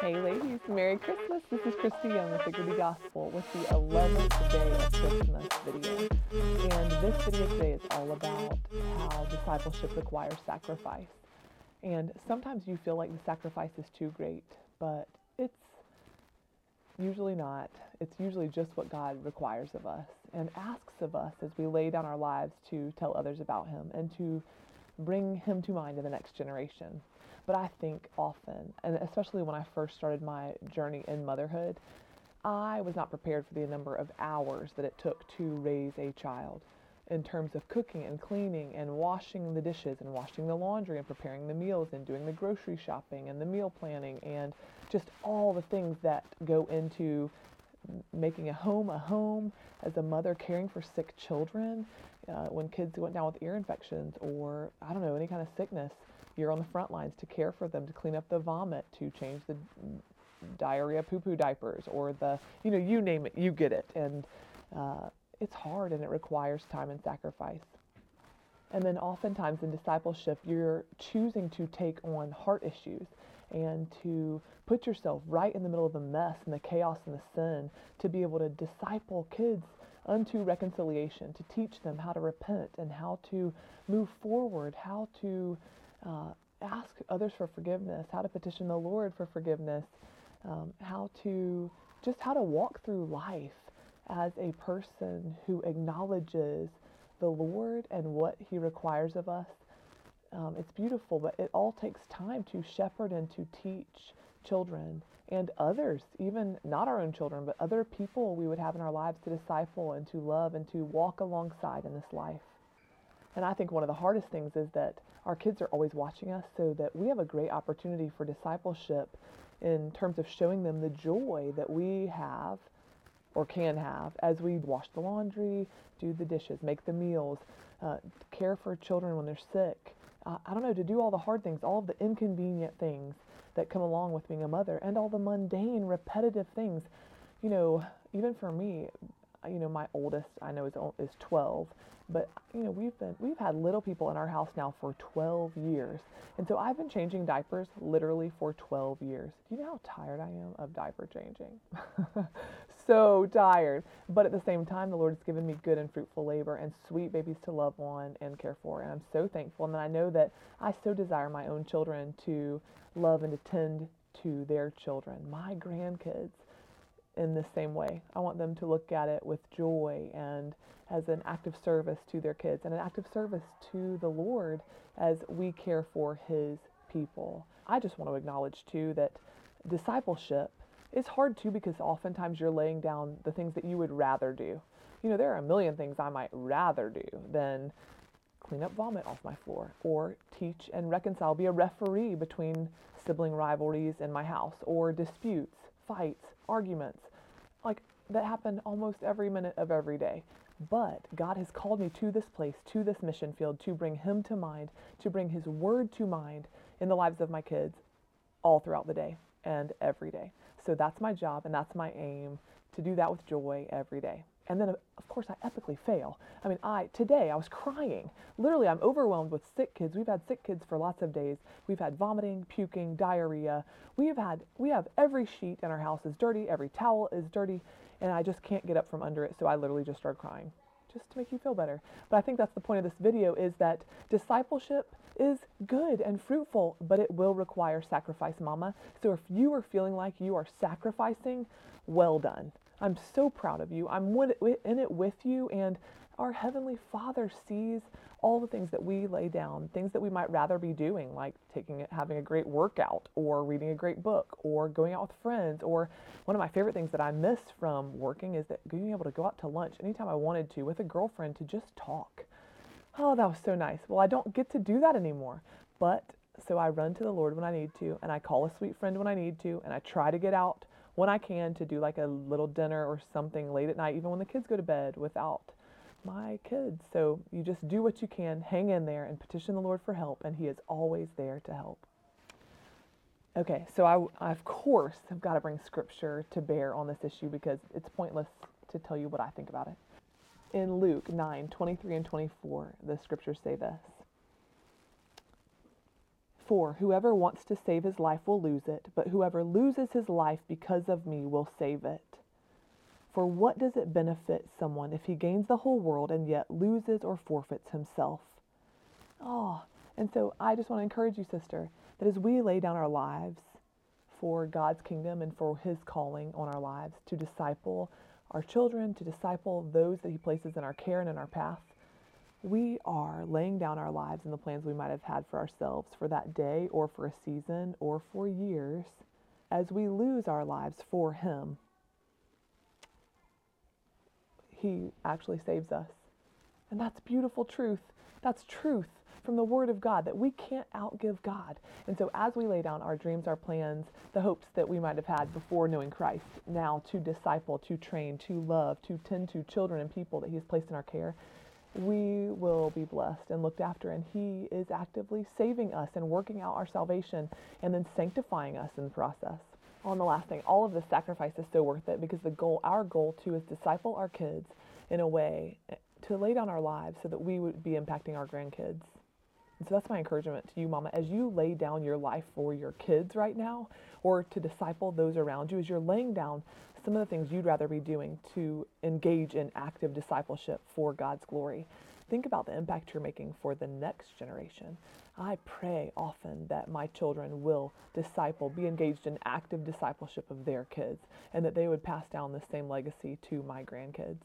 Hey ladies, Merry Christmas. This is Christy Young with the Goody Gospel with the 11th day of Christmas video. And this video today is all about how discipleship requires sacrifice. And sometimes you feel like the sacrifice is too great, but it's usually not. It's usually just what God requires of us and asks of us as we lay down our lives to tell others about Him and to bring Him to mind in the next generation. But I think often, and especially when I first started my journey in motherhood, I was not prepared for the number of hours that it took to raise a child in terms of cooking and cleaning and washing the dishes and washing the laundry and preparing the meals and doing the grocery shopping and the meal planning and just all the things that go into making a home a home as a mother caring for sick children uh, when kids went down with ear infections or i don't know any kind of sickness you're on the front lines to care for them to clean up the vomit to change the diarrhea poo poo diapers or the you know you name it you get it. And uh, it's hard and it requires time and sacrifice. And then oftentimes in discipleship you're choosing to take on heart issues and to put yourself right in the middle of the mess and the chaos and the sin to be able to disciple kids unto reconciliation, to teach them how to repent and how to move forward, how to uh, ask others for forgiveness, how to petition the Lord for forgiveness, um, how to just how to walk through life as a person who acknowledges the Lord and what He requires of us um, it's beautiful, but it all takes time to shepherd and to teach children and others, even not our own children, but other people we would have in our lives to disciple and to love and to walk alongside in this life. And I think one of the hardest things is that our kids are always watching us, so that we have a great opportunity for discipleship in terms of showing them the joy that we have or can have as we wash the laundry, do the dishes, make the meals, uh, care for children when they're sick, uh, I don't know, to do all the hard things, all of the inconvenient things that come along with being a mother, and all the mundane, repetitive things. You know, even for me, you know, my oldest I know is is 12, but you know, we've been we've had little people in our house now for 12 years. And so I've been changing diapers literally for 12 years. Do you know how tired I am of diaper changing? so tired. But at the same time, the Lord has given me good and fruitful labor and sweet babies to love on and care for. And I'm so thankful. And I know that I so desire my own children to love and attend to their children, my grandkids in the same way. I want them to look at it with joy and as an active service to their kids and an active service to the Lord as we care for His people. I just want to acknowledge too that discipleship is hard too because oftentimes you're laying down the things that you would rather do. You know, there are a million things I might rather do than clean up vomit off my floor or teach and reconcile, be a referee between sibling rivalries in my house or disputes, fights, arguments. Like that happened almost every minute of every day. But God has called me to this place, to this mission field, to bring Him to mind, to bring His word to mind in the lives of my kids all throughout the day and every day. So that's my job and that's my aim to do that with joy every day. And then, of course, I epically fail. I mean, I today I was crying. Literally, I'm overwhelmed with sick kids. We've had sick kids for lots of days. We've had vomiting, puking, diarrhea. We've had we have every sheet in our house is dirty. Every towel is dirty and I just can't get up from under it. So I literally just started crying just to make you feel better. But I think that's the point of this video is that discipleship is good and fruitful, but it will require sacrifice, mama. So if you are feeling like you are sacrificing, well done. I'm so proud of you. I'm in it with you and our Heavenly Father sees all the things that we lay down, things that we might rather be doing, like taking it, having a great workout, or reading a great book, or going out with friends. Or one of my favorite things that I miss from working is that being able to go out to lunch anytime I wanted to with a girlfriend to just talk. Oh, that was so nice. Well, I don't get to do that anymore. But so I run to the Lord when I need to, and I call a sweet friend when I need to, and I try to get out when I can to do like a little dinner or something late at night, even when the kids go to bed without my kids. So you just do what you can, hang in there, and petition the Lord for help, and He is always there to help. Okay, so I, I of course have got to bring scripture to bear on this issue because it's pointless to tell you what I think about it. In Luke 9 23 and 24, the scriptures say this For whoever wants to save his life will lose it, but whoever loses his life because of me will save it. For what does it benefit someone if he gains the whole world and yet loses or forfeits himself? Oh, and so I just want to encourage you, sister, that as we lay down our lives for God's kingdom and for his calling on our lives to disciple our children, to disciple those that he places in our care and in our path, we are laying down our lives and the plans we might have had for ourselves for that day or for a season or for years as we lose our lives for him he actually saves us. And that's beautiful truth. That's truth from the Word of God that we can't outgive God. And so, as we lay down our dreams, our plans, the hopes that we might have had before knowing Christ, now to disciple, to train, to love, to tend to children and people that He has placed in our care, we will be blessed and looked after. And He is actively saving us and working out our salvation and then sanctifying us in the process oh, on the last thing, all of the sacrifice is so worth it because the goal, our goal too, is disciple our kids in a way to lay down our lives so that we would be impacting our grandkids. And so that's my encouragement to you, Mama, as you lay down your life for your kids right now, or to disciple those around you, as you're laying down some of the things you'd rather be doing to engage in active discipleship for God's glory. Think about the impact you're making for the next generation. I pray often that my children will disciple, be engaged in active discipleship of their kids, and that they would pass down the same legacy to my grandkids.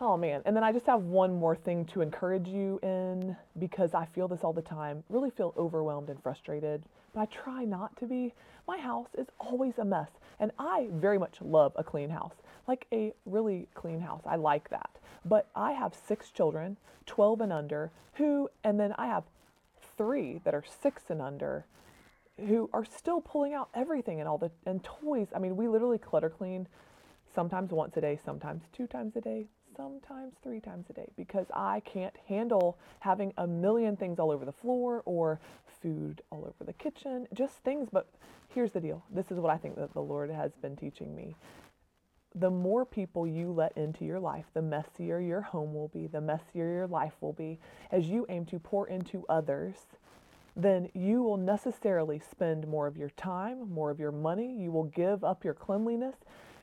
Oh man. And then I just have one more thing to encourage you in because I feel this all the time. Really feel overwhelmed and frustrated, but I try not to be. My house is always a mess, and I very much love a clean house. Like a really clean house. I like that. But I have 6 children, 12 and under, who and then I have three that are six and under who are still pulling out everything and all the and toys. I mean, we literally clutter clean sometimes once a day, sometimes two times a day, sometimes three times a day because I can't handle having a million things all over the floor or food all over the kitchen, just things. But here's the deal this is what I think that the Lord has been teaching me the more people you let into your life, the messier your home will be, the messier your life will be. As you aim to pour into others, then you will necessarily spend more of your time, more of your money. You will give up your cleanliness.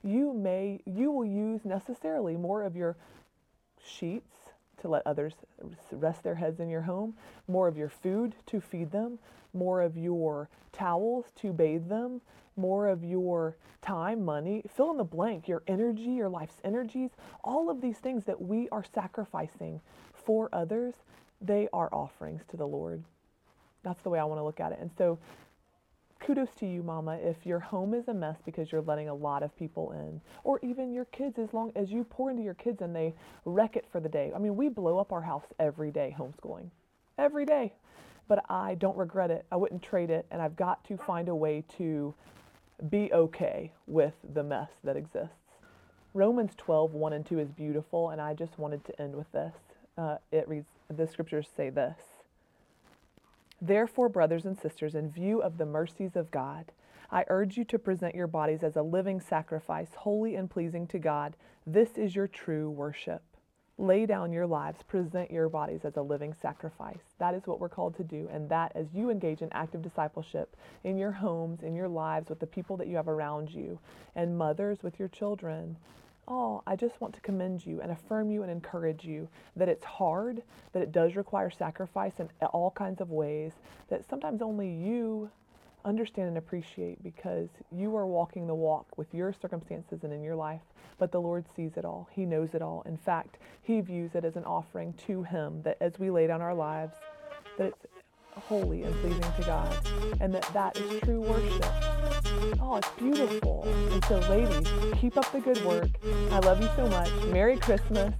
You may, you will use necessarily more of your sheets to let others rest their heads in your home, more of your food to feed them, more of your towels to bathe them, more of your time, money, fill in the blank, your energy, your life's energies, all of these things that we are sacrificing for others, they are offerings to the Lord. That's the way I want to look at it. And so, kudos to you, Mama, if your home is a mess because you're letting a lot of people in, or even your kids, as long as you pour into your kids and they wreck it for the day. I mean, we blow up our house every day homeschooling, every day. But I don't regret it. I wouldn't trade it. And I've got to find a way to be okay with the mess that exists. Romans 12, 1 and 2 is beautiful, and I just wanted to end with this. Uh, it reads, the scriptures say this Therefore, brothers and sisters, in view of the mercies of God, I urge you to present your bodies as a living sacrifice, holy and pleasing to God. This is your true worship. Lay down your lives, present your bodies as a living sacrifice. That is what we're called to do. And that, as you engage in active discipleship in your homes, in your lives, with the people that you have around you, and mothers with your children, oh, I just want to commend you and affirm you and encourage you that it's hard, that it does require sacrifice in all kinds of ways, that sometimes only you understand and appreciate because you are walking the walk with your circumstances and in your life, but the Lord sees it all. He knows it all. In fact, He views it as an offering to Him that as we lay down our lives, that it's holy and pleasing to God, and that that is true worship. Oh, it's beautiful. And so, ladies, keep up the good work. I love you so much. Merry Christmas.